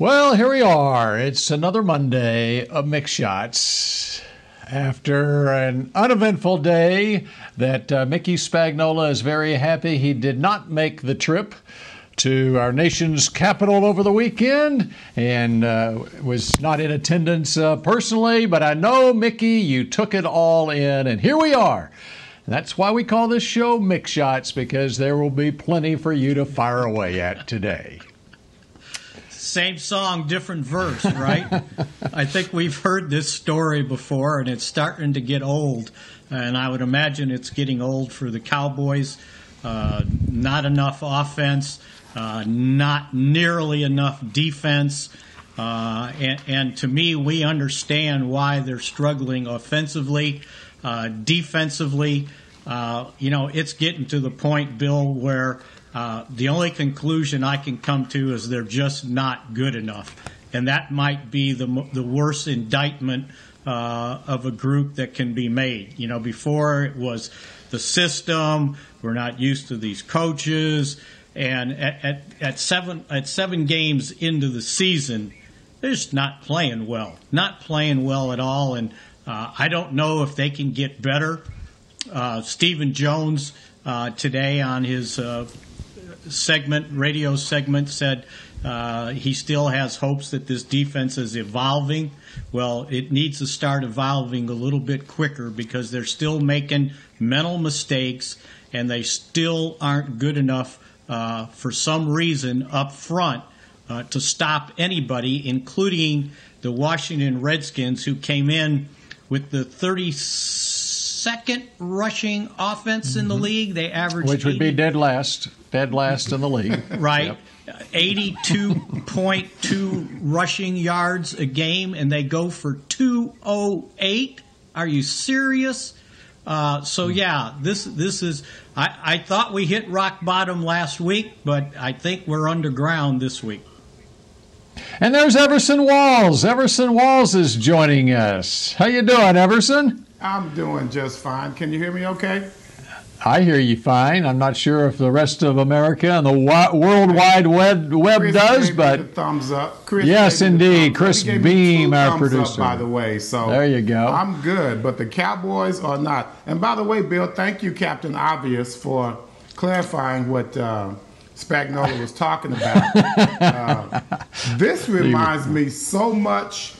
Well, here we are. It's another Monday of Mick Shots. After an uneventful day, that uh, Mickey Spagnola is very happy he did not make the trip to our nation's capital over the weekend and uh, was not in attendance uh, personally, but I know, Mickey, you took it all in, and here we are. That's why we call this show Mick Shots, because there will be plenty for you to fire away at today. Same song, different verse, right? I think we've heard this story before, and it's starting to get old. And I would imagine it's getting old for the Cowboys. Uh, not enough offense, uh, not nearly enough defense. Uh, and, and, to me, we understand why they're struggling offensively, uh, defensively. Uh, you know, it's getting to the point, Bill, where uh, the only conclusion I can come to is they're just not good enough, and that might be the the worst indictment uh, of a group that can be made. You know, before it was the system. We're not used to these coaches, and at, at, at seven at seven games into the season, they're just not playing well. Not playing well at all, and uh, I don't know if they can get better. Uh, Stephen Jones uh, today on his uh, segment, radio segment, said uh, he still has hopes that this defense is evolving. Well, it needs to start evolving a little bit quicker because they're still making mental mistakes and they still aren't good enough uh, for some reason up front uh, to stop anybody, including the Washington Redskins, who came in with the 32nd rushing offense in the Mm-hmm. league. They averaged Which would be dead last, dead last in the league. right? 82.2 rushing yards a game, and they go for 208. Are you serious? Uh, so yeah, this this is. I, I thought we hit rock bottom last week, but I think we're underground this week. And there's Everson Walls. Everson Walls is joining us. How you doing, Everson? I'm doing just fine. Can you hear me okay? I hear you fine. I'm not sure if the rest of America and the wi- World Wide Web, web Chris does, but thumbs up. Chris Yes, gave me the indeed. Chris He gave me Beam, our thumbs up, producer. by the way, so There you go. I'm good, but the Cowboys are not. And by the way, Bill, thank you, Captain Obvious, for clarifying what uh, Spagnola was talking about. uh, this reminds me so much.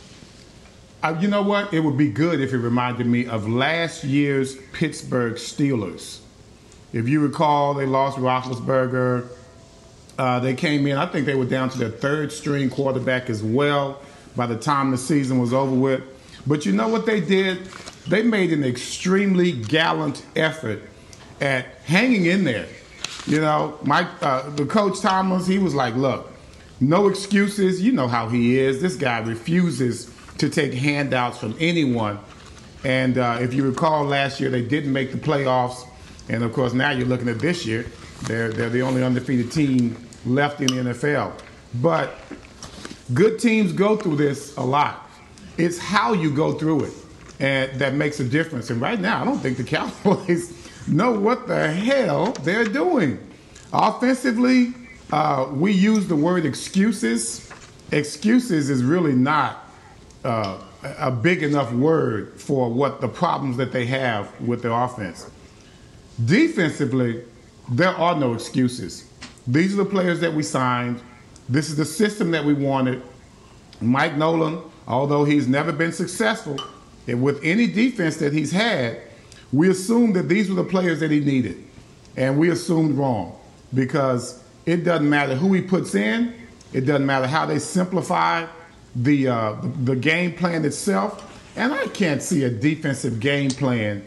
Uh, you know what? It would be good if it reminded me of last year's Pittsburgh Steelers. If you recall, they lost Roethlisberger. Uh, they came in. I think they were down to their third string quarterback as well by the time the season was over with. But you know what they did? They made an extremely gallant effort at hanging in there. You know, Mike, uh, the coach Thomas, he was like, "Look, no excuses. You know how he is. This guy refuses to take handouts from anyone." And uh, if you recall, last year they didn't make the playoffs, and of course now you're looking at this year. They're they're the only undefeated team left in the NFL. But good teams go through this a lot. It's how you go through it, and that makes a difference. And right now, I don't think the Cowboys know what the hell they're doing. Offensively, uh, we use the word excuses. Excuses is really not uh, a big enough word for what the problems that they have with their offense. Defensively, there are no excuses. These are the players that we signed. This is the system that we wanted. Mike Nolan, although he's never been successful with any defense that he's had, we assumed that these were the players that he needed. And we assumed wrong because it doesn't matter who he puts in, it doesn't matter how they simplify the, uh, the game plan itself. And I can't see a defensive game plan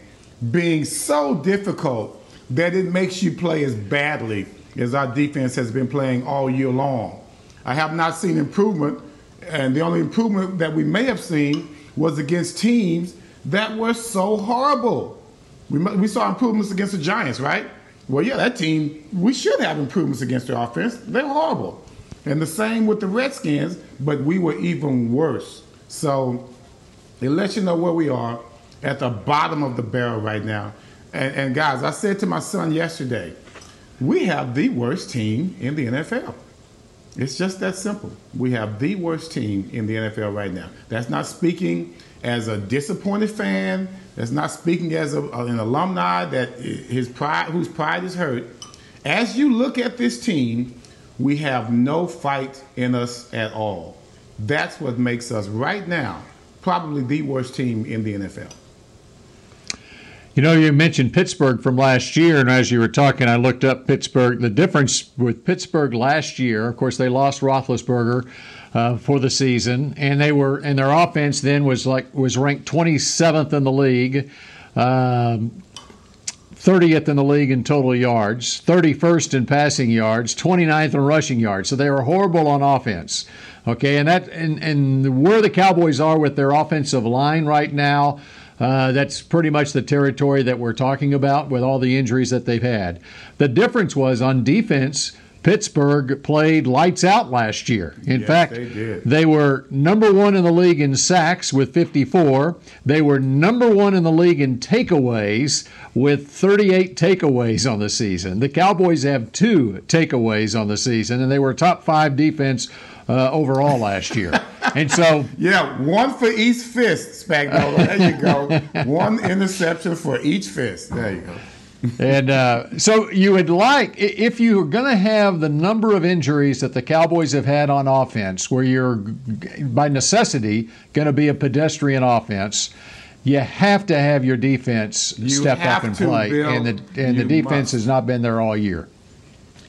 being so difficult that it makes you play as badly as our defense has been playing all year long. I have not seen improvement And the only improvement that we may have seen was against teams that were so horrible. We, we saw improvements against the Giants, right? Well, yeah, that team, we should have improvements against their offense. They're horrible. And the same with the Redskins, but we were even worse. So it lets you know where we are at the bottom of the barrel right now. And, and guys, I said to my son yesterday, we have the worst team in the NFL. It's just that simple. We have the worst team in the NFL right now. That's not speaking as a disappointed fan. That's not speaking as a, an alumni that his pride, whose pride is hurt. As you look at this team, we have no fight in us at all. That's what makes us right now probably the worst team in the NFL. You know, you mentioned Pittsburgh from last year, and as you were talking, I looked up Pittsburgh. The difference with Pittsburgh last year, of course, they lost Roethlisberger uh, for the season, and they were and their offense then was like was ranked 27th in the league. Um, 30th in the league in total yards, 31st in passing yards, 29th in rushing yards. So they were horrible on offense. Okay, and that and, and where the Cowboys are with their offensive line right now, uh, that's pretty much the territory that we're talking about with all the injuries that they've had. The difference was on defense. Pittsburgh played lights out last year. In yes, fact, they, they, were number one in the league in sacks with 54. They were number one in the league in takeaways with 38 takeaways on the season. The Cowboys have two takeaways on the season, and they were top five defense uh, overall last year. And so, yeah, one for each fist, Spagnola. There you go. one interception for each fist. There you go and uh, so you would like, if you're going to have the number of injuries that the Cowboys have had on offense, where you're by necessity going to be a pedestrian offense, you have to have your defense you step up and play, build, and the and the defense must. has not been there all year.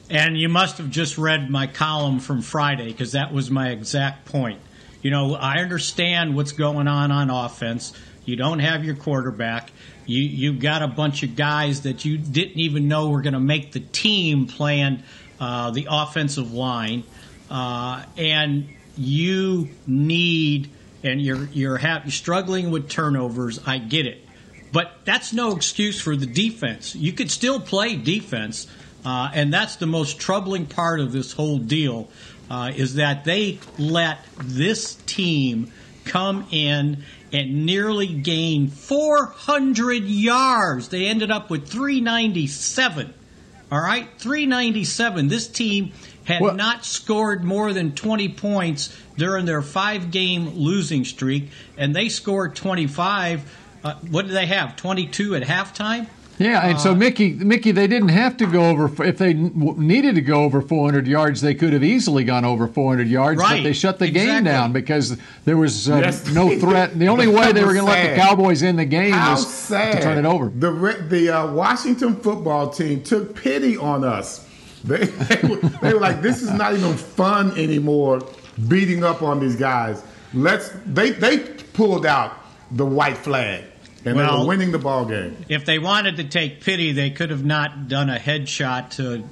And you must have just read my column from Friday because that was my exact point. You know, I understand what's going on on offense. You don't have your quarterback. You you got a bunch of guys that you didn't even know were going to make the team playing uh, the offensive line, uh, and you need and you're you're ha- struggling with turnovers. I get it, but that's no excuse for the defense. You could still play defense, uh, and that's the most troubling part of this whole deal. Uh, is that they let this team come in and nearly gain 400 yards. They ended up with 397. All right, 397. This team had well, not scored more than 20 points during their five game losing streak, and they scored 25. Uh, what did they have? 22 at halftime? Yeah, and so uh, Mickey, Mickey, they didn't have to go over. If they needed to go over 400 yards, they could have easily gone over 400 yards. Right. But they shut the exactly. game down because there was uh, yes. no threat. The only way they were going to let the Cowboys in the game How was sad. to turn it over. The the uh, Washington football team took pity on us. They, they, were, they were like, "This is not even fun anymore." Beating up on these guys. Let's. They they pulled out the white flag and well, they were winning the ball game. If they wanted to take pity, they could have not done a headshot to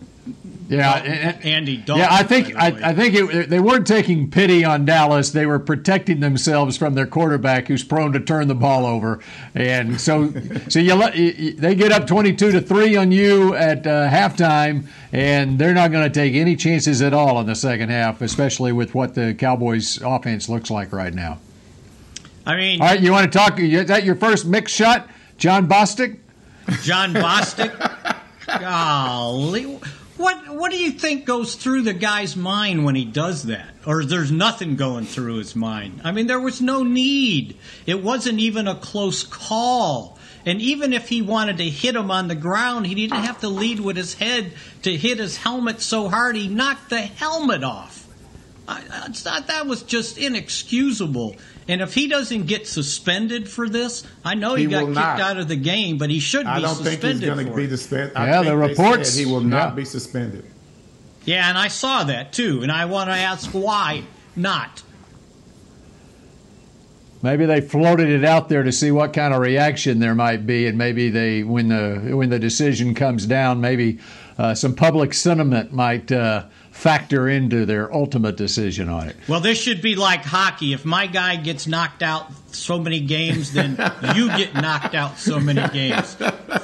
yeah, Andy Dalton. Yeah, I think I, I, think it, they weren't taking pity on Dallas. They were protecting themselves from their quarterback, who's prone to turn the ball over. And so, so you, let, you they get up twenty-two to three on you at uh, halftime, and they're not going to take any chances at all in the second half, especially with what the Cowboys' offense looks like right now. I mean, all right, you want to talk? Is that your first mix shot, John Bostic? John Bostic. Golly, what what do you think goes through the guy's mind when he does that? Or there's nothing going through his mind? I mean, there was no need. It wasn't even a close call. And even if he wanted to hit him on the ground, he didn't have to lead with his head to hit his helmet so hard he knocked the helmet off. I, I thought that was just inexcusable. And if he doesn't get suspended for this, I know he, he got kicked not. out of the game, but he should I be suspended. I don't think he's going to be suspended. Yeah, the reports he will not yeah. be suspended. Yeah, and I saw that too, and I want to ask why not. Maybe they floated it out there to see what kind of reaction there might be, and maybe they, when the when the decision comes down, maybe uh, some public sentiment might uh, factor into their ultimate decision on it. Well, this should be like hockey. If my guy gets knocked out so many games, then you get knocked out so many games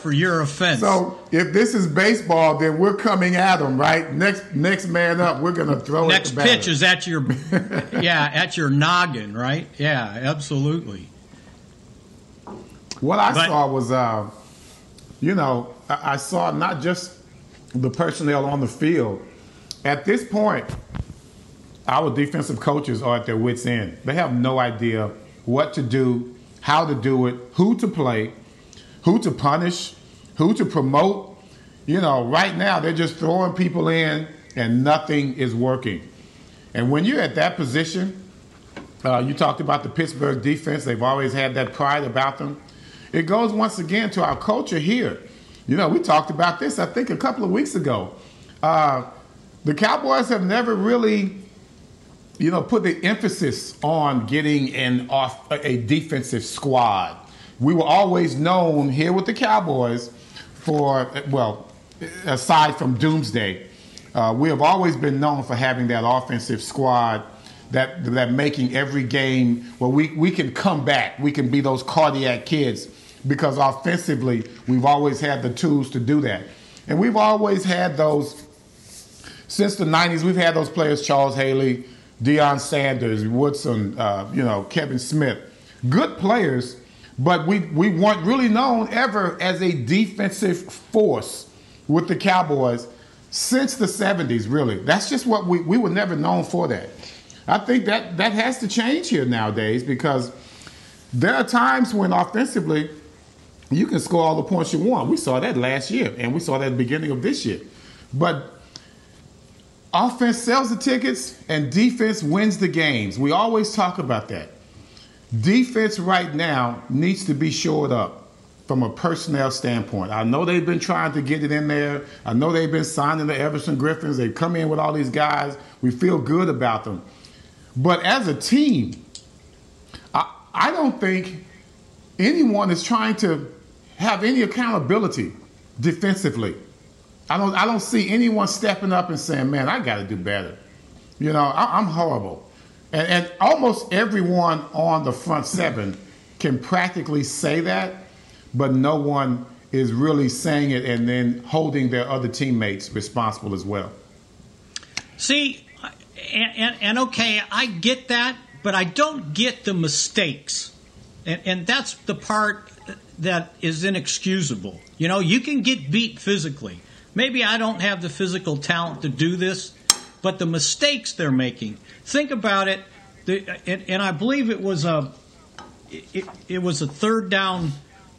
for your offense. So if this is baseball, then we're coming at them, right? Next next man up, we're going to throw Next it. Next pitch is at your yeah at your noggin, right? Yeah, absolutely. What I but, saw was, uh, you know, I, I saw not just the personnel on the field. At this point, our defensive coaches are at their wits' end. They have no idea what to do, how to do it, who to play, who to punish, who to promote. You know, right now they're just throwing people in and nothing is working. And when you're at that position, uh, you talked about the Pittsburgh defense. They've always had that pride about them. It goes once again to our culture here. You know, we talked about this, I think, a couple of weeks ago. Uh, the Cowboys have never really, you know, put the emphasis on getting an off a defensive squad. We were always known here with the Cowboys for, well, aside from Doomsday, uh, we have always been known for having that offensive squad that that making every game where we, we can come back. We can be those cardiac kids because offensively we've always had the tools to do that. And we've always had those since the 90s, we've had those players, Charles Haley, Deion Sanders, Woodson, uh, you know, Kevin Smith. Good players, but we, we weren't really known ever as a defensive force with the Cowboys since the 70s, really. That's just what we, we were never known for that. I think that, that has to change here nowadays because there are times when offensively you can score all the points you want. We saw that last year, and we saw that at the beginning of this year. But offense sells the tickets and defense wins the games. We always talk about that. Defense right now needs to be shored up from a personnel standpoint. I know they've been trying to get it in there. I know they've been signing the Everson Griffins. They've come in with all these guys. We feel good about them. But as a team, I, I don't think anyone is trying to have any accountability defensively. I don't I don't see anyone stepping up and saying, "Man, I got to do better." You know, I, am horrible, and, and almost everyone on the front seven can practically say that, but no one is really saying it and then holding their other teammates responsible as well. See, and, and, and okay, I get that, but I don't get the mistakes, and, and that's the part that is inexcusable. You know, you can get beat physically Maybe I don't have the physical talent to do this, but the mistakes they're making. Think about it, the, and, and, I believe it was a it, it was a third down.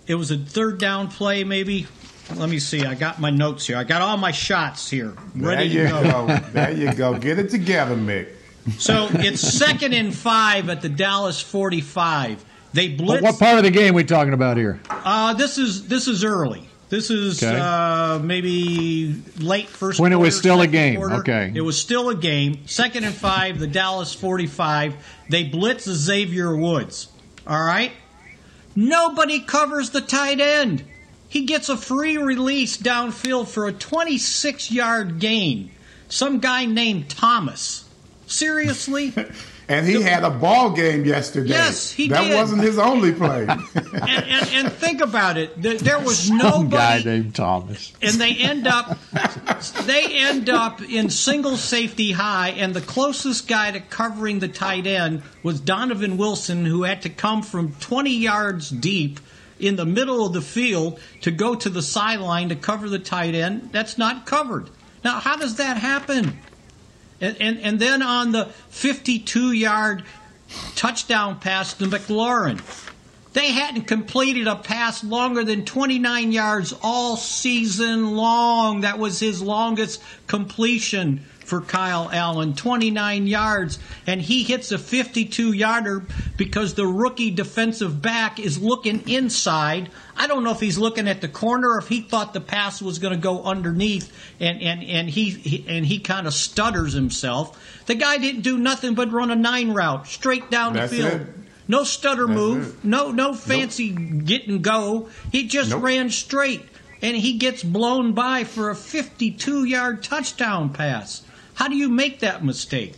It was a third down play, maybe. Let me see. I got my notes here. I got all my shots here ready there you to go. go. There you go. Get it together, Mick. So it's second and five at the Dallas 45. They blitz. What part of the game are we talking about here? Uh, this is this is early. This is okay. uh, maybe late first. When quarter, it was still a game. Quarter. Okay. It was still a game. Second and five. The Dallas forty-five. They blitz Xavier Woods. All right. Nobody covers the tight end. He gets a free release downfield for a 26-yard gain. Some guy named Thomas. Seriously? And he had a ball game yesterday. Yes, he that did. wasn't his only play. and, and, and, think about it. There was Some nobody. guy named Thomas. And they end up, they end up in single safety high, and the closest guy to covering the tight end was Donovan Wilson, who had to come from 20 yards deep in the middle of the field to go to the sideline to cover the tight end. That's not covered. Now, how does that happen? And, and, and then on the 52 yard touchdown pass to McLaurin, they hadn't completed a pass longer than 29 yards all season long. That was his longest completion for Kyle Allen, 29 yards, and he hits a 52 yarder because the rookie defensive back is looking inside. I don't know if he's looking at the corner or if he thought the pass was going to go underneath, and and and he, he and he kind of stutters himself. The guy didn't do nothing but run a nine route straight down That's the field. It. No stutter That's move, it. no no fancy nope. get and go. He just nope. ran straight. and he gets blown by for a 52 yard touchdown pass. How do you make that mistake?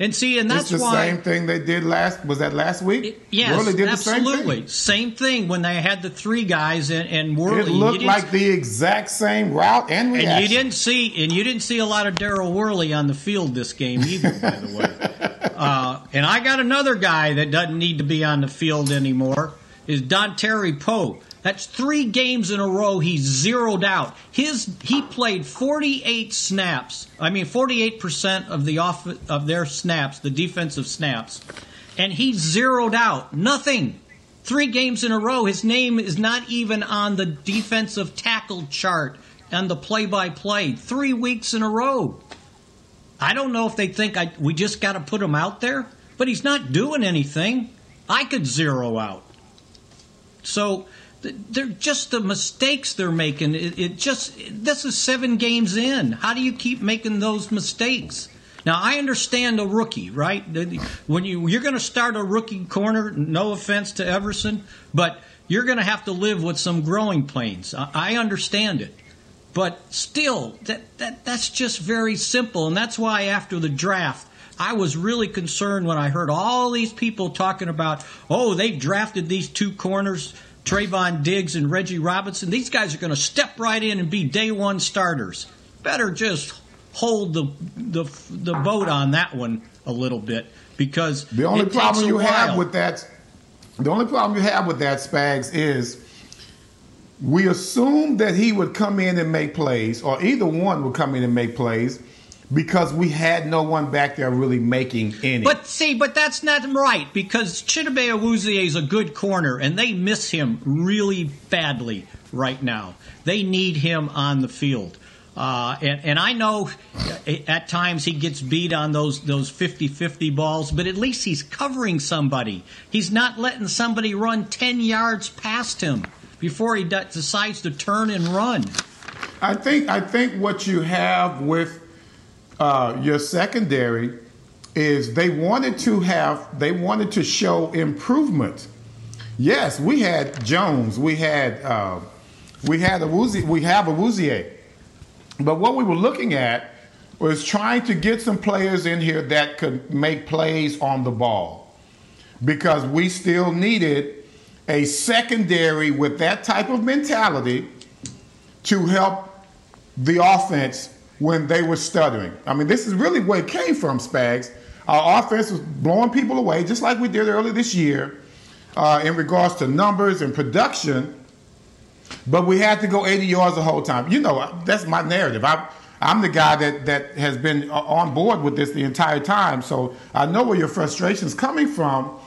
And see, and that's it's the why. same thing they did last. Was that last week? Yes, Worley did absolutely. The same, same thing when they had the three guys and, and Worley. It looked like the exact same route and reaction. and you didn't see, and you didn't see a lot of Daryl Worley on the field this game either, by the way. Uh, and I got another guy that doesn't need to be on the field anymore. Is Dontari Poe? That's three games in a row he's zeroed out. His he played 48 snaps. I mean 48% of the off of their snaps, the defensive snaps, and he zeroed out. Nothing. Three games in a row. His name is not even on the defensive tackle chart and the play-by-play. Three weeks in a row. I don't know if they think I, we just got to put him out there, but he's not doing anything. I could zero out. So they're just the mistakes they're making. It, it just this is seven games in. How do you keep making those mistakes? Now I understand a rookie, right? When you you're going to start a rookie corner, no offense to Everson, but you're going to have to live with some growing pains. I, I understand it. But still, that, that that's just very simple, and that's why after the draft, I was really concerned when I heard all these people talking about, oh, they've drafted these two corners, Trevon Diggs and Reggie Robinson. These guys are going to step right in and be day one starters. Better just hold the the, the boat on that one a little bit because The only problem you have with that, the only problem you have with that, Spags, is we assumed that he would come in and make plays, or either one would come in and make plays, because we had no one back there really making any. But see, but that's not right because Chidobe Awuzie is a good corner, and they miss him really badly right now. They need him on the field. Uh, and, and I know at times he gets beat on those those 50-50 balls, but at least he's covering somebody. He's not letting somebody run 10 yards past him before he de- decides to turn and run. I think I think what you have with uh, your secondary is they wanted to have they wanted to show improvement. Yes, we had Jones, we had uh, we had Awuzie, we have Awuzie, but what we were looking at was trying to get some players in here that could make plays on the ball because we still needed a secondary with that type of mentality to help the offense when they were stuttering. I mean, this is really where it came from, Spags. Our offense was blowing people away, just like we did earlier this year, uh, in regards to numbers and production. But we had to go 80 yards the whole time. You know, that's my narrative. I, I'm the guy that, that has been on board with this the entire time, so I know where your frustration is coming from.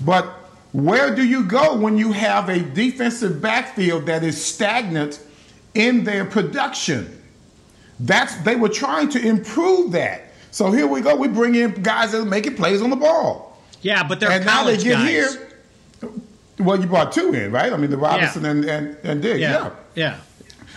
But where do you go when you have a defensive backfield that is stagnant in their production? That's they were trying to improve that. So here we go. We bring in guys that are making plays on the ball. Yeah, but they're and now they college get guys. here. Well, you brought two in, right? I mean, the Robinson and, and, and Diggs. Yeah, yeah. yeah.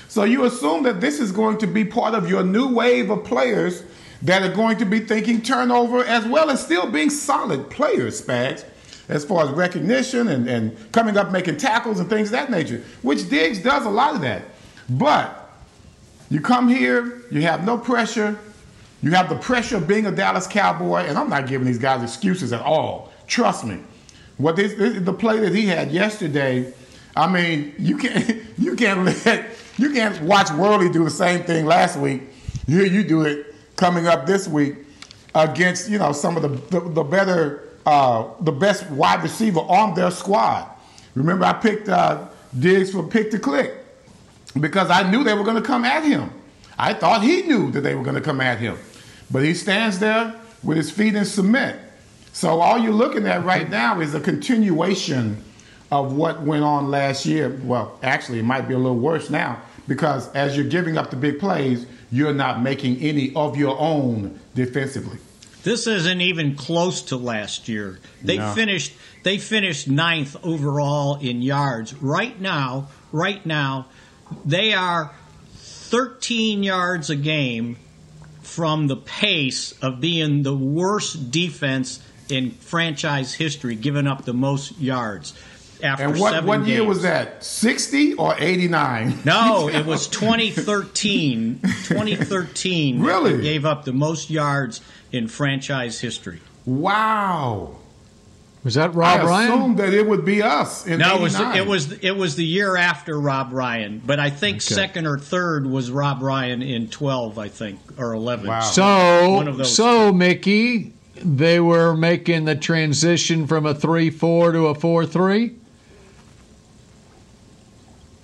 So you assume that this is going to be part of your new wave of players that are going to be thinking turnover as well as still being solid players, Spags, as far as recognition and, and coming up making tackles and things of that nature, which Diggs does a lot of that. But you come here, you have no pressure, you have the pressure of being a Dallas Cowboy, and I'm not giving these guys excuses at all. Trust me. What this, this the play that he had yesterday, I mean, you can't you can't let you can't watch Worley do the same thing last week. Here you do it coming up this week against you know some of the the, the better uh, the best wide receiver on their squad. Remember, I picked uh, Diggs for pick to click because I knew they were going to come at him. I thought he knew that they were going to come at him, but he stands there with his feet in cement. So all you're looking at right now is a continuation of what went on last year. Well, actually, it might be a little worse now because as you're giving up the big plays, you're not making any of your own defensively. This isn't even close to last year. They No. finished they finished ninth overall in yards. Right now, right now, they are 13 yards a game from the pace of being the worst defense in franchise history, giving up the most yards. after And what, seven what year was that? 60 or 89? No, it was 2013. 2013. Really? Gave up the most yards in franchise history. Wow. Was that Rob I Ryan? I assumed that it would be us in No, it was 89. it was it was the year after Rob Ryan, but I think second or third was Rob Ryan in 12, I think, or 11. Wow. So, One of those so Mickey, they were making the transition from a three-four to a four-three,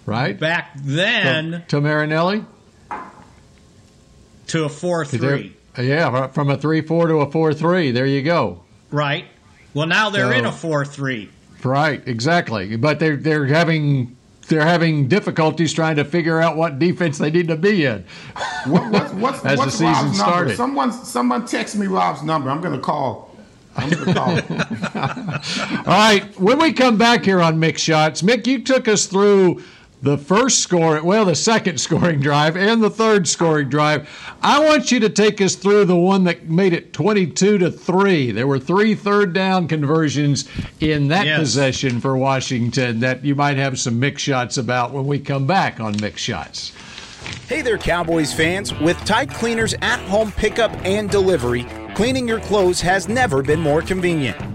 right? Back then to Marinelli. to a 4-3. Yeah, from a three-four to a four-three. There you go. Right. Well, now they're So- in a 4-3. Right, exactly. But they're they're having they're having difficulties trying to figure out what defense they need to be in. What, what's what's, As the what's season Rob's number? started. Someone, someone text me Rob's number. I'm going to call. I'm going to call. All right, when we come back here on Mick Shots, Mick, you took us through the first score, well, the second scoring drive and the third scoring drive. I want you to take us through the one that made it 22 to 3. There were three third down conversions in that Yes. possession for Washington that you might have some mix shots about when we come back on Mick Shots. Hey there, Cowboys fans. With Tide Cleaners at home pickup and delivery, cleaning your clothes has never been more convenient.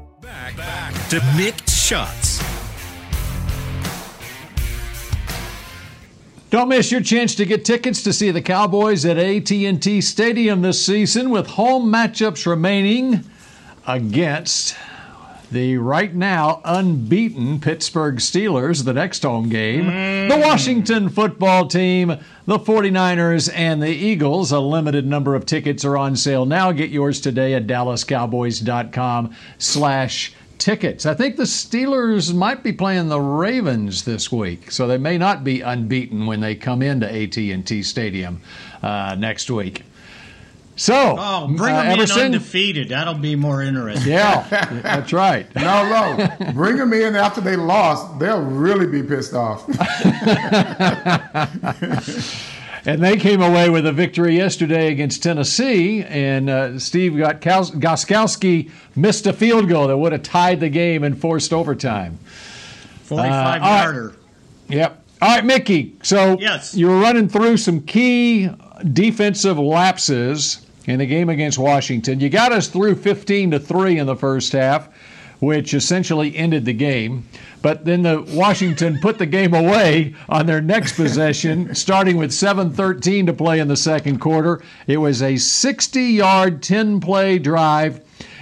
To Mick Shots. Don't miss your chance to get tickets to see the Cowboys at AT&T Stadium this season with home matchups remaining against the right now unbeaten Pittsburgh Steelers, the next home game, the Washington football team, the 49ers, and the Eagles. A limited number of tickets are on sale now. Get yours today at dallascowboys.com slash tickets. I think the Steelers might be playing the Ravens this week, so they may not be unbeaten when they come into AT&T Stadium uh, next week. So, Oh, bring uh, them in Everson? undefeated. That'll be more interesting. Yeah, that's right. No, no. Bring them in after they lost. They'll really be pissed off. And they came away with a victory yesterday against Tennessee, and uh, Steve Gostkowski Gostkowski missed a field goal that would have tied the game and forced overtime. 45 Uh, all right. yarder. Yep. All right, Mickey. So Yes. you were running through some key defensive lapses in the game against Washington. You got us through 15 to 3 in the first half, which essentially ended the game. But then the Washington put the game away on their next possession, starting with 7:13 to play in the second quarter. It was a 60-yard, 10-play drive,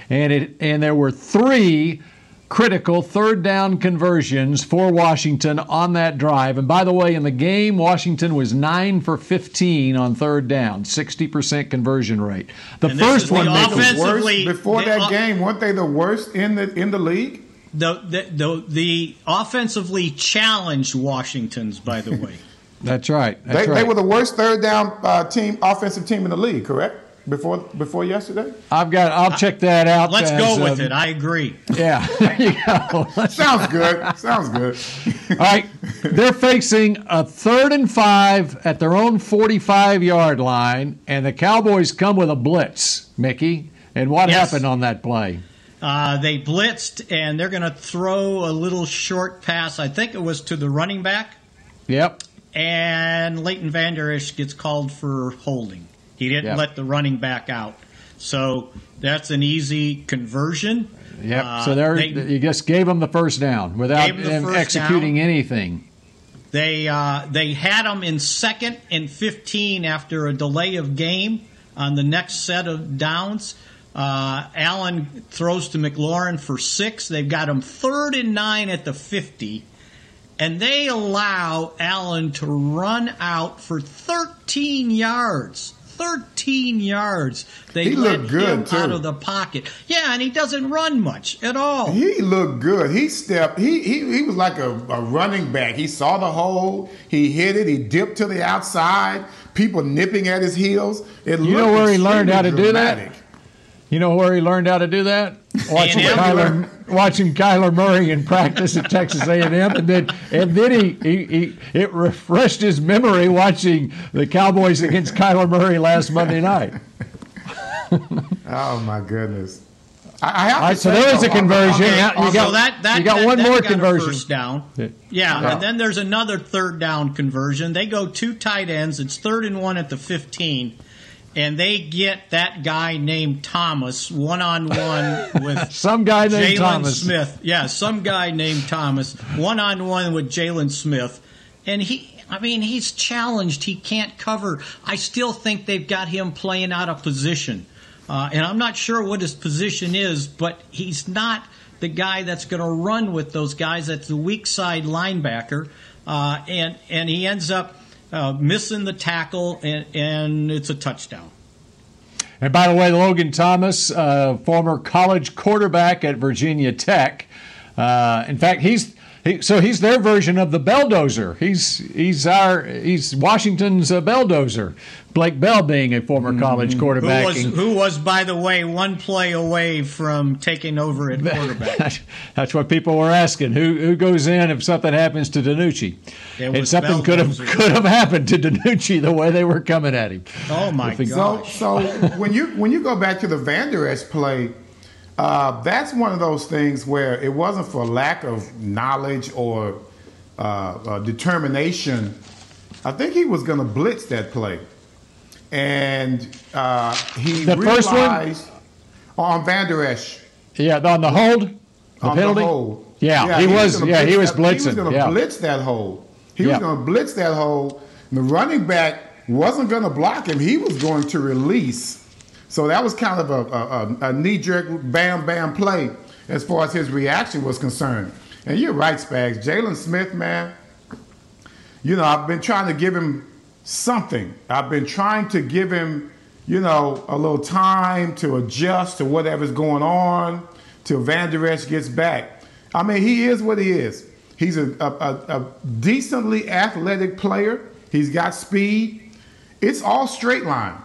and it and there were three critical third down conversions for Washington on that drive. And by the way, in the game, Washington was 9 for 15 on third down, 60% conversion rate. The And first is the one they- offensively- before the- that game, weren't they the worst in the in the league? The, the, the, the offensively challenged Washingtons, by the way. That's right. That's They, right. they were the worst third down uh, team, offensive team in the league, correct? Before before yesterday. I've got. I'll check that out. Let's as, go with um, it. I agree. Yeah, there you go. Sounds good. Sounds good. All right, they're facing a third and five at their own 45 yard line, and the Cowboys come with a blitz, Mickey. And what Yes. happened on that play? Uh, they blitzed, and they're going to throw a little short pass. I think it was to the running back, Yep. and Leighton Vander Esch gets called for holding. He didn't Yep. let the running back out. So that's an easy conversion. Yep. Uh, so there, they- you just gave them the first down without the first executing down. anything. They uh, they had them in second and 15 after a delay of game on the next set of downs. Uh, Allen throws to McLaurin for six. They've got him third and nine at the 50. And they allow Allen to run out for 13 yards. 13 yards. They He let looked good, him too. out of the pocket. Yeah, and he doesn't run much at all. He looked good. He stepped. He he, he was like a, a running back. He saw the hole. He hit it. He dipped to the outside. People nipping at his heels. It You know where he learned how to extremely do that? Dramatic. You know where he learned how to do that? Watching A&M. Kyler, watching Kyler Murray in practice at Texas A&M, and then and then he, he, he it refreshed his memory watching the Cowboys against Kyler Murray last Monday night. Oh my goodness. I, I have All to right, so say, there is a though, on the- conversion. on the- Now, you so got- that, that, you got that- one that more got conversion. first down. Yeah. Yeah, Yeah. and then there's another third down conversion. They go two tight ends. It's third and one at the 15. And they get that guy named Thomas one on one with Some guy named Jalen Thomas. Smith. Yeah, some guy named Thomas one on one with Jaylon Smith. And he, I mean, he's challenged. He can't cover. I still think they've got him playing out of position. Uh, and I'm not sure what his position is, but he's not the guy that's going to run with those guys. That's the weak side linebacker. Uh, and, and he ends up uh, missing the tackle, and, and it's a touchdown. And by the way, Logan Thomas, uh, former college quarterback at Virginia Tech. Uh, in fact, he's he, so he's their version of the belldozer. He's he's our he's Washington's uh, belldozer. Blake Bell being a former college Who quarterback. was, who was, by the way, one play away from taking over at quarterback. That's what people were asking. Who who goes in if something happens to DiNucci? And was something could have Belldozer. could have happened to DiNucci the way they were coming at him. Oh my If God! So, so when you when you go back to the Vander Esch play, uh, that's one of those things where it wasn't for lack of knowledge or uh, uh, determination. I think he was going to blitz that play, and uh, he The first one? realized on Vander Esch Yeah, on the hold, the on penalty. the hole. Yeah, he was- gonna yeah, he was that- He was blitzing, going to yeah. blitz that hole. He Yeah. was going to blitz that hole. And the running back wasn't going to block him. He was going to release. So that was kind of a, a, a, a knee-jerk bam bam play as far as his reaction was concerned. And you're right, Spags. Jaylon Smith, man. You know, I've been trying to give him something. I've been trying to give him, you know, a little time to adjust to whatever's going on till Vander Esch gets back. I mean, he is what he is. He's a, a, a, a decently athletic player. He's got speed. It's all straight line.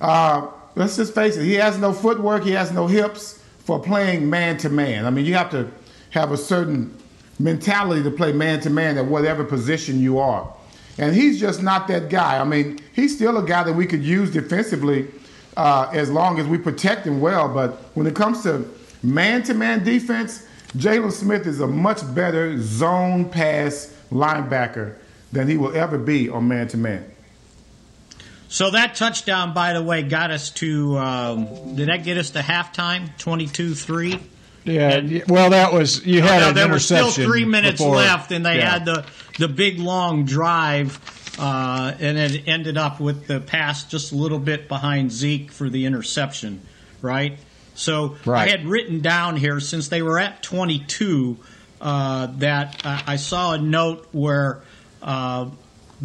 Uh, let's just face it. He has no footwork. He has no hips for playing man to man. I mean, you have to have a certain mentality to play man to man at whatever position you are. And he's just not that guy. I mean, he's still a guy that we could use defensively uh, as long as we protect him well. But when it comes to man to man defense, Jaylon Smith is a much better zone pass linebacker than he will ever be on man to man. So that touchdown, by the way, got us to. Um, did that get us to halftime? 22-3? Yeah, y- well, that was you had Now, an there were still three minutes before- left, and they yeah. had the the big long drive, uh, and it ended up with the pass just a little bit behind Zeke for the interception, right? So Right. I had written down here since they were at 22 uh, that uh, I saw a note where uh,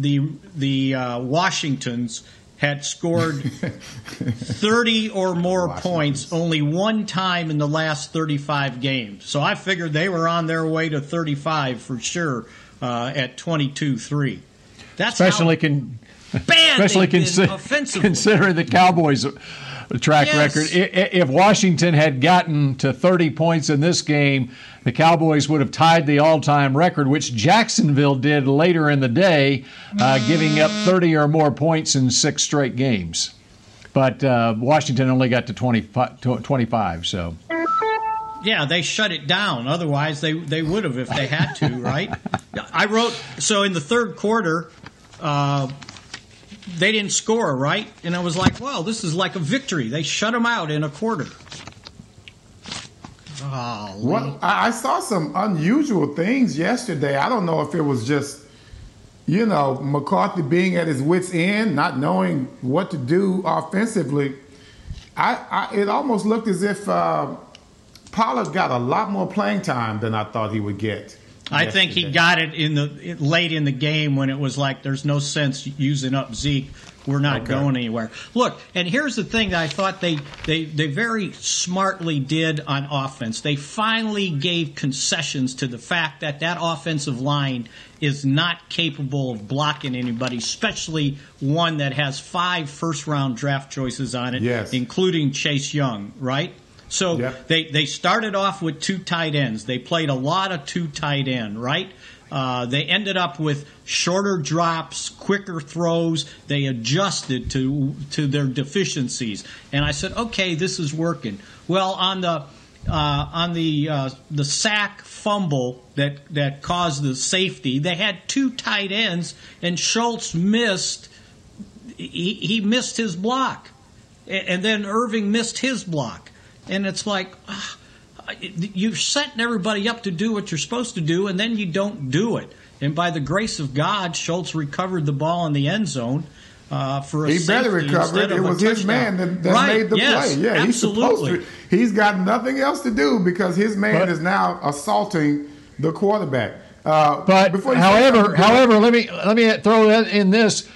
the the uh, Washingtons had scored 30 or more points only one time in the last 35 games. So I figured they were on their way to 35 for sure uh, at 22-3. That's especially how con- especially consi- offensively. considering the Cowboys' track Yes. record. I- i- If Washington had gotten to 30 points in this game, the Cowboys would have tied the all-time record, which Jacksonville did later in the day, uh, giving up 30 or more points in six straight games. But uh, Washington only got to 25, 25 so. Yeah, they shut it down. Otherwise, they they would have if they had to, right? I wrote so in the third quarter, uh, they didn't score, right? And I was like, "Well, this is like a victory." They shut them out in a quarter. Oh, What I, I saw some unusual things yesterday. I don't know if it was just, you know, McCarthy being at his wits' end, not knowing what to do offensively. I, I it almost looked as if uh, Pollard got a lot more playing time than I thought he would get. I think he got it in the late in the game when it was like, "There's no sense using up Zeke. We're not Okay. going anywhere." Look, and here's the thing that I thought they they they very smartly did on offense. They finally gave concessions to the fact that that offensive line is not capable of blocking anybody, especially one that has five first round draft choices on it, Yes. including Chase Young. Right. So they they started off with two tight ends. They played a lot of two tight end, right? Uh, they ended up with shorter drops, quicker throws. They adjusted to to their deficiencies, and I said, okay, this is working. Well, on the uh, on the uh, the sack fumble that that caused the safety, they had two tight ends, and Schultz missed. He, he missed his block, and then Erving missed his block, and it's like. ah, you're setting everybody up to do what you're supposed to do, and then you don't do it. And by the grace of God, Schultz recovered the ball in the end zone uh, for a He better safety recover instead it. It of was his man that, that Right, made the yes, play. Yeah, he's supposed absolutely. to. He's got nothing else to do because his man But- is now assaulting the quarterback. Uh, But before you however, something, however, let me let me throw that in this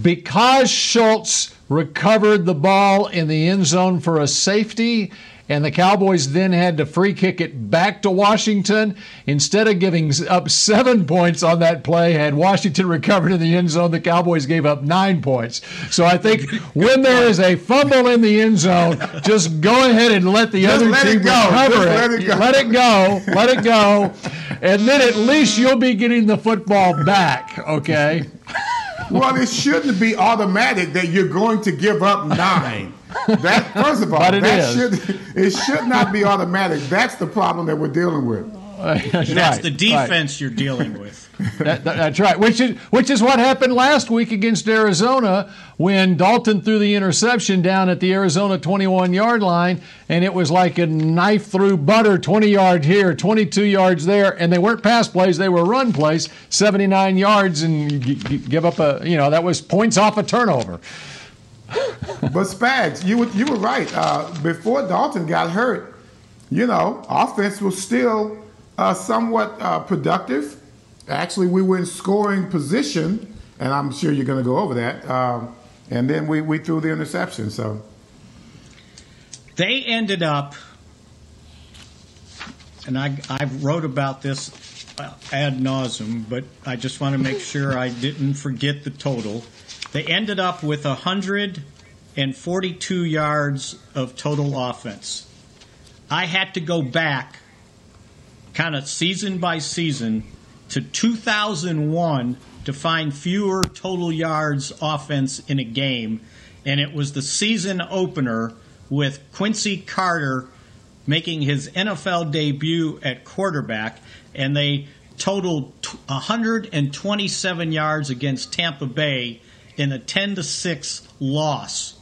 because Schultz recovered the ball in the end zone for a safety. And the Cowboys then had to free kick it back to Washington. Instead of giving up seven points on that play, had Washington recovered in the end zone, the Cowboys gave up nine points. So I think when there is a fumble in the end zone, just go ahead and let the Just other let it team go. recover it. let it go. Let it go. Let it go. And then at least you'll be getting the football back, okay? Well, it shouldn't be automatic that you're going to give up nine. That first of all, that is. should it should not be automatic. That's the problem that we're dealing with. That's, That's right, the right. defense you're dealing with. That- that- that's right. Which is which is what happened last week against Arizona when Dalton threw the interception down at the Arizona 21 yard line, and it was like a knife through butter, 20 yards here, 22 yards there, and they weren't pass plays; they were run plays, 79 yards, and you g- g- give up a you know that was points off a turnover. But Spags, you were, you were right. Uh, before Dalton got hurt, you know, offense was still uh, somewhat uh, productive. Actually, we were in scoring position, and I'm sure you're going to go over that. Um, and then we, we threw the interception. So They ended up, and I, I wrote about this uh, ad nauseum, but I just want to make sure I didn't forget the total. They ended up with 142 yards of total offense. I had to go back, kind of season by season, to 2001 to find fewer total yards offense in a game, and it was the season opener with Quincy Carter making his NFL debut at quarterback, and they totaled 127 yards against Tampa Bay in a 10 to 6 loss.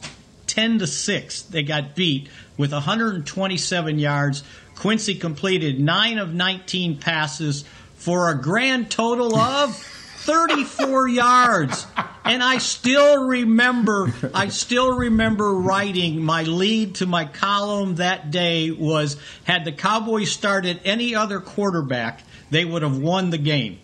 10 to 6. They got beat with 127 yards. Quincy completed 9 of 19 passes for a grand total of 34 yards. and I still remember, I still remember writing my lead to my column that day was had the Cowboys started any other quarterback, they would have won the game.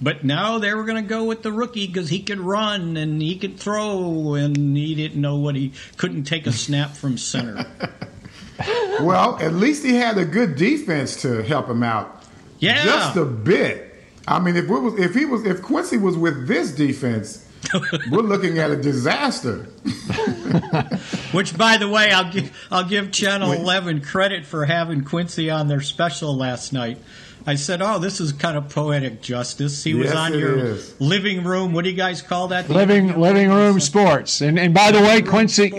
But now they were going to go with the rookie because he could run and he could throw, and he didn't know what he couldn't take a snap from center. well, at least he had a good defense to help him out. Yeah, just a bit. I mean, if was if he was if Quincy was with this defense, we're looking at a disaster. Which, by the way, I'll give I'll give Channel Eleven credit for having Quincy on their special last night. I said, "Oh, this is kind of poetic justice." He was yes, on your is. living room. What do you guys call that? Living living room sports. And and by the way, Quincy,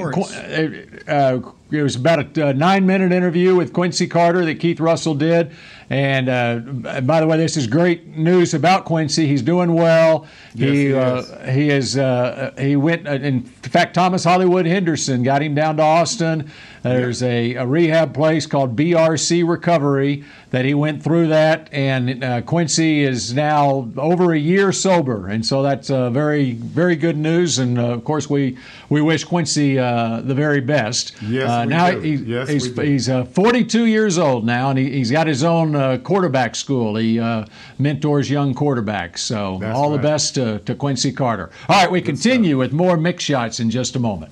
uh, it was about a, nine minute interview with Quincy Carter that Keith Russell did. And uh, by the way, this is great news about Quincy. He's doing well. Yes, he he uh, is. he is uh, he went. in fact, Thomas Hollywood Henderson got him down to Austin. There's a, a rehab place called BRC Recovery that he went through that, and uh, Quincy is now over a year sober, and so that's uh, very very good news. And uh, of course, we we wish Quincy uh, the very best. Yes, uh, we now do. he- Yes, he's we do. he's uh, 42 years old now, and he, he's got his own uh, quarterback school. He uh, mentors young quarterbacks. So That's all the best to, to Quincy Carter. All right, we continue with more Mick Shots in just a moment.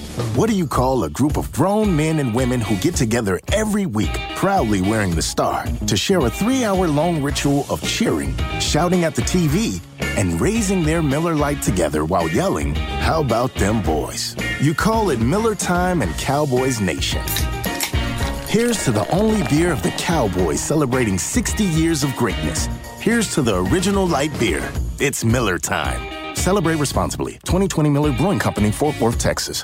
What do you call a group of grown men and women who get together every week, proudly wearing the star, to share a three hour long ritual of cheering, shouting at the TV, and raising their Miller Lite together while yelling, How about them boys? You call it Miller Time and Cowboys Nation. Here's to the only beer of the Cowboys celebrating 60 years of greatness. Here's to the original light beer. It's Miller Time. Celebrate responsibly. 2020 Miller Brewing Company, Fort Worth, Texas.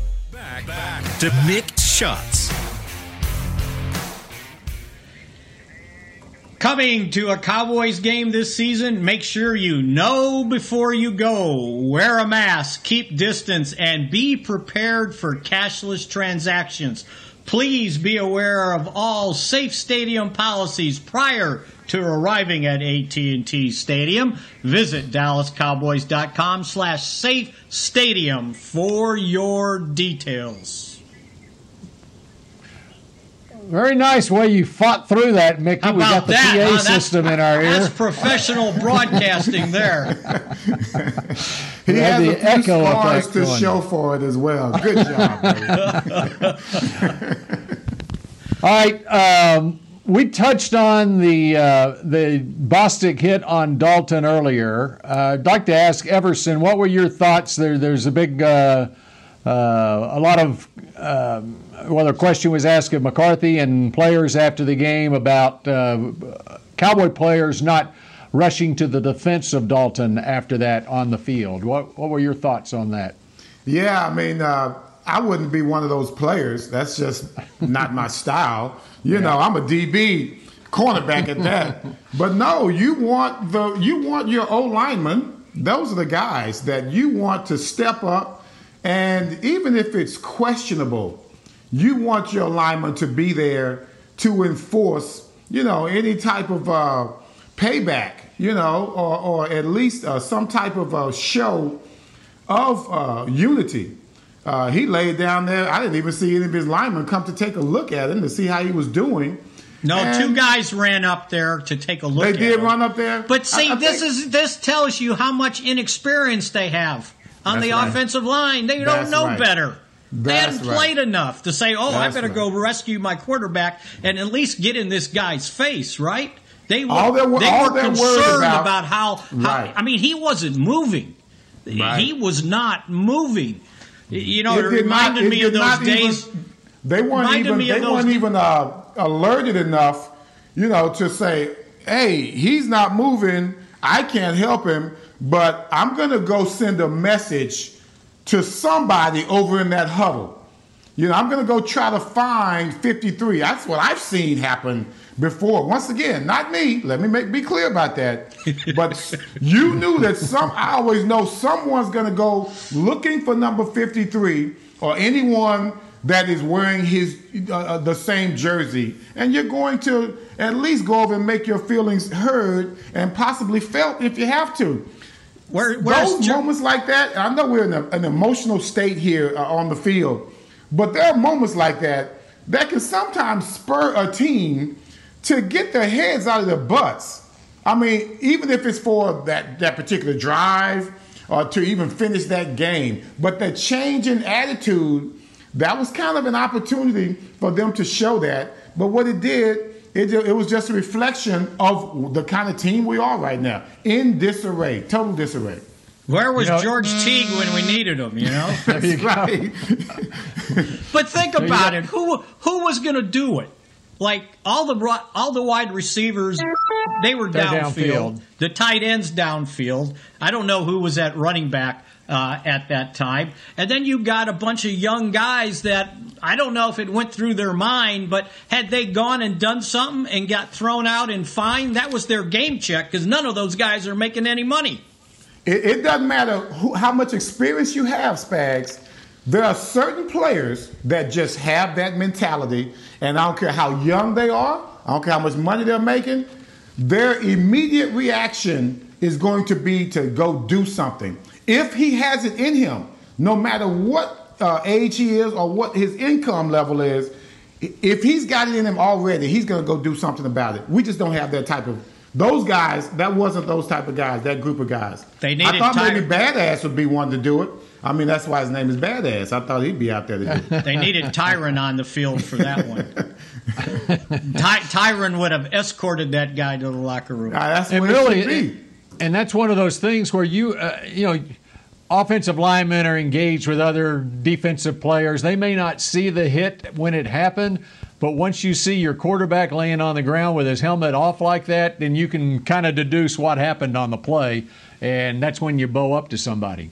To Mick Shots. Coming to a Cowboys game this season, make sure you know before you go. Wear a mask, keep distance, and be prepared for cashless transactions. Please be aware of all safe stadium policies prior to arriving at AT&T Stadium. Visit DallasCowboys.com slash safe stadium for your details. Very nice way you fought through that, Mickey. How we got the that? PA huh? System in our ear. That's professional broadcasting there. He We had has the a few echo scars effect to going. show for it as well. Good job. baby. All right. Um, we touched on the uh, the Bostic hit on Dalton earlier. Uh, I'd like to ask Everson, what were your thoughts? There, there's a big, uh, uh, a lot of, um, well, the question was asked of McCarthy and players after the game about uh, Cowboy players not rushing to the defense of Dalton after that on the field. What what were your thoughts on that? Yeah, I mean, uh, I wouldn't be one of those players. That's just not my style. You know, I'm a DB cornerback at that. but no, you want the you want your O lineman those are the guys that you want to step up, and even if it's questionable, you want your lineman to be there to enforce, you know, any type of uh, payback, you know, or, or at least uh, some type of uh, show of uh, unity. Uh, he laid down there. I didn't even see any of his linemen come to take a look at him to see how he was doing. No, And two guys ran up there to take a look. They at did him. run up there. But see, I- I this think- is this tells you how much inexperience they have on That's the right. offensive line. They That's don't know right. better. They That's hadn't right. played enough to say, "Oh, That's I better right. go rescue my quarterback and at least get in this guy's face." Right? They were, All they all were concerned about- about, how, how. Right. I mean, he wasn't moving. Right. He was not moving. You know, it, not- reminded it me of those not even- days. They weren't even. They weren't days- even uh, alerted enough, you know, to say, "Hey, he's not moving. I can't help him, but I'm going to go send a message to somebody over in that huddle. You know, I'm going to go try to find 53. That's what I've seen happen before. Once again, not me. Let me make be clear about that. But you knew that some. I always know someone's going to go looking for number 53 or anyone that is wearing his uh, uh, the same jersey, and you're going to at least go over and make your feelings heard and possibly felt if you have to. Where, Those moments like that, I know we're in a, an emotional state here uh, on the field, but there are moments like that that can sometimes spur a team to get their heads out of their butts. I mean, even if it's for that, that particular drive or to even finish that game, but the change in attitude, that was kind of an opportunity for them to show that. But what it did, it, it was just a reflection of the kind of team we are right now in disarray, total disarray. Where was You know- George Teague when we needed him? You know. That's right. But think There about it. Who who was going to do it? Like all the all the wide receivers, they were downfield. downfield. The tight ends downfield. I don't know who was at running back uh, at that time. And then you got a bunch of young guys that I don't know if it went through their mind, but had they gone and done something and got thrown out and fined, that was their game check because none of those guys are making any money. It, it doesn't matter who, how much experience you have, Spags. There are certain players that just have that mentality, and I don't care how young they are, I don't care how much money they're making, their immediate reaction is going to be to go do something. If he has it in him, no matter what uh, age he is or what his income level is, if he's got it in him already, he's going to go do something about it. We just don't have that type of. Those guys, that wasn't those type of guys, that group of guys. They needed. I thought Ty- maybe Badass would be one to do it. I mean, that's why his name is Badass. I thought he'd be out there to do it. They needed Tyron on the field for that one. Ty- Tyron would have escorted that guy to the locker room. and really, and that's one of those things where you, uh, you know, offensive linemen are engaged with other defensive players. They may not see the hit when it happened, but once you see your quarterback laying on the ground with his helmet off like that, then you can kind of deduce what happened on the play, and that's when you bow up to somebody.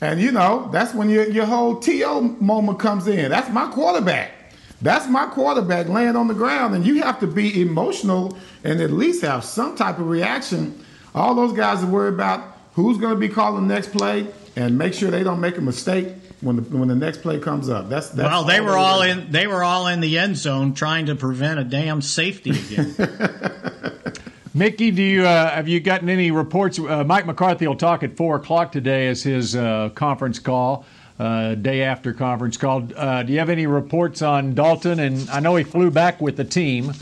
And you know, that's when your, your whole TO moment comes in. That's my quarterback. That's my quarterback laying on the ground, and you have to be emotional and at least have some type of reaction. All those guys are worried about who's going to be calling the next play and make sure they don't make a mistake when the when the next play comes up. That's, that's well, they were all in. They were all in the end zone trying to prevent a damn safety again. Mickey, do you uh, have you gotten any reports? Uh, Mike McCarthy will talk at four o'clock today as his uh, conference call, uh, day after conference call. Uh, do you have any reports on Dalton? And I know he flew back with the team,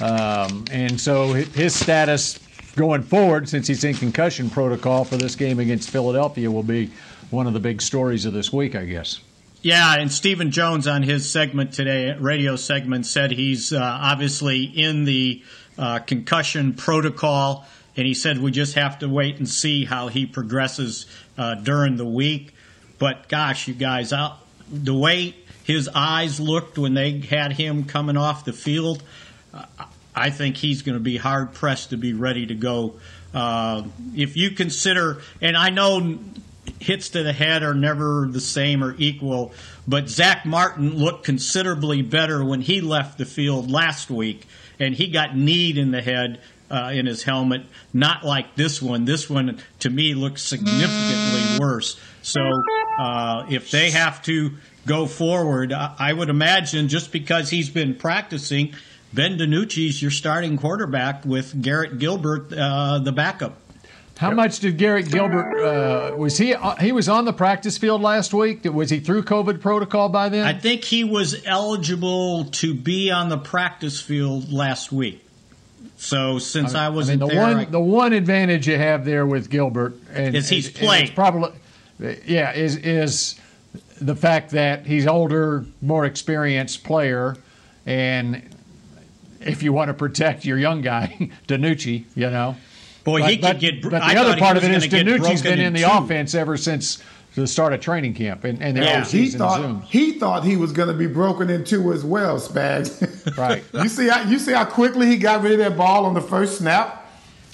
um, and so his status going forward, since he's in concussion protocol for this game against Philadelphia, will be one of the big stories of this week, I guess. Yeah, and Stephen Jones on his segment today, radio segment, said he's uh, obviously in the uh, concussion protocol, and he said we just have to wait and see how he progresses uh, during the week. But gosh, you guys, out the way his eyes looked when they had him coming off the field, uh, I think he's going to be hard pressed to be ready to go. Uh, if you consider, and I know hits to the head are never the same or equal, but Zack Martin looked considerably better when he left the field last week, and he got kneed in the head uh, in his helmet, not like this one. This one, to me, looks significantly worse. So uh, if they have to go forward, I, I would imagine just because he's been practicing, Ben DiNucci's your starting quarterback with Garrett Gilbert, uh, the backup. How much did Garrett Gilbert uh, was he? Uh, he was on the practice field last week. Was he through COVID protocol by then? I think he was eligible to be on the practice field last week. So since I, I wasn't mean, the there, one I- the one advantage you have there with Gilbert and Is he's and played. it's probably yeah is is the fact that he's older, more experienced player, and if you want to protect your young guy, DiNucci, you know. Boy, but, he could but, get But the I other part of it is gonna get DiNucci's broken been in in the two. offense ever since the start of training camp and, and the Yeah, he season thought Zoom. he thought he was going to be broken into as well, Spags. Right. you see how you see how quickly he got rid of that ball on the first snap.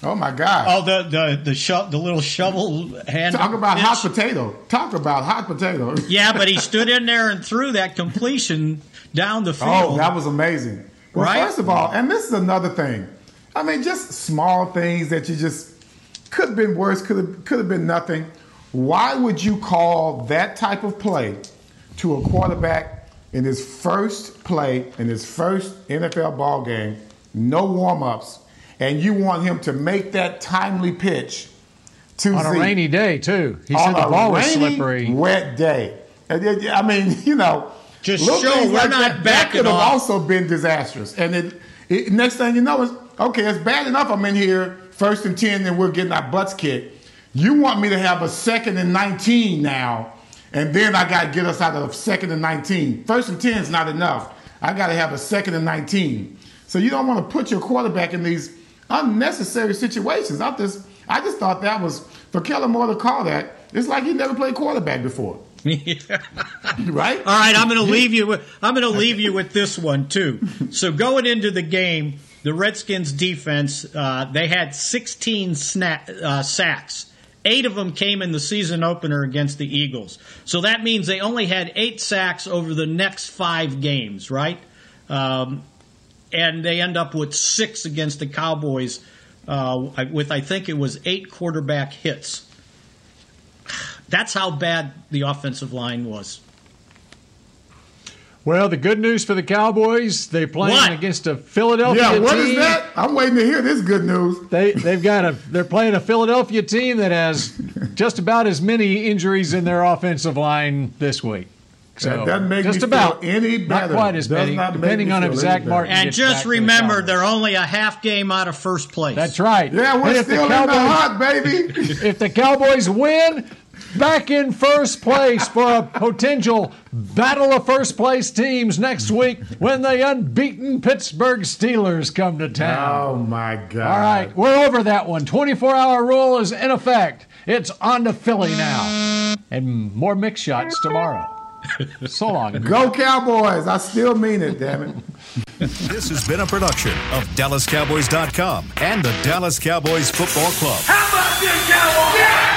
Oh my God! Oh, the the the, sho- the little shovel hand. Talk about pitch. hot potato. Talk about hot potato. Yeah, but he stood in there and threw that completion down the oh, field. Oh, that was amazing. Well, Right? first of all, and this is another thing. I mean, just small things that you just could have been worse, could have could have been nothing. Why would you call that type of play to a quarterback in his first play in his first NFL ball game, no warm ups, and you want him to make that timely pitch to on a rainy day too. He on said the ball was slippery. wet day. I mean, you know, Just little show we're like not that, that backing could have off. also been disastrous. And it, it, next thing you know is okay. It's bad enough. I'm in here first and ten, and we're getting our butts kicked. You want me to have a second and nineteen now, and then I got to get us out of second and nineteen. First and ten is not enough. I got to have a second and nineteen. So you don't want to put your quarterback in these unnecessary situations. I just, I just thought that was for Kellen Moore to call that. It's like he never played quarterback before, right? All right, I'm going to leave you. With, I'm going to leave you with this one too. So going into the game, the Redskins defense uh, they had 16 sna- uh, sacks. Eight of them came in the season opener against the Eagles. So that means they only had eight sacks over the next five games, right? Um, and they end up with six against the Cowboys, uh, with I think it was eight quarterback hits. That's how bad the offensive line was. Well, the good news for the Cowboys, they're playing What? against a Philadelphia Yeah, what team. is that? I'm waiting to hear this good news. They they've got a they're playing a Philadelphia team that has just about as many injuries in their offensive line this week. So That doesn't make just me about feel any not better. quite as Does many, not depending on if feel Zack Martin. And gets just back to the remember, they're only a half game out of first place. That's right. Yeah, we're if still in the hunt, baby. if the Cowboys win, back in first place for a potential battle of first place teams next week when the unbeaten Pittsburgh Steelers come to town. Oh my God! All right, we're over that one. 24 hour rule is in effect. It's on to Philly now. And more Mick Shots tomorrow. So long. Go Cowboys! I still mean it. Damn it. This has been a production of DallasCowboys.com and the Dallas Cowboys Football Club. How about this, Cowboys?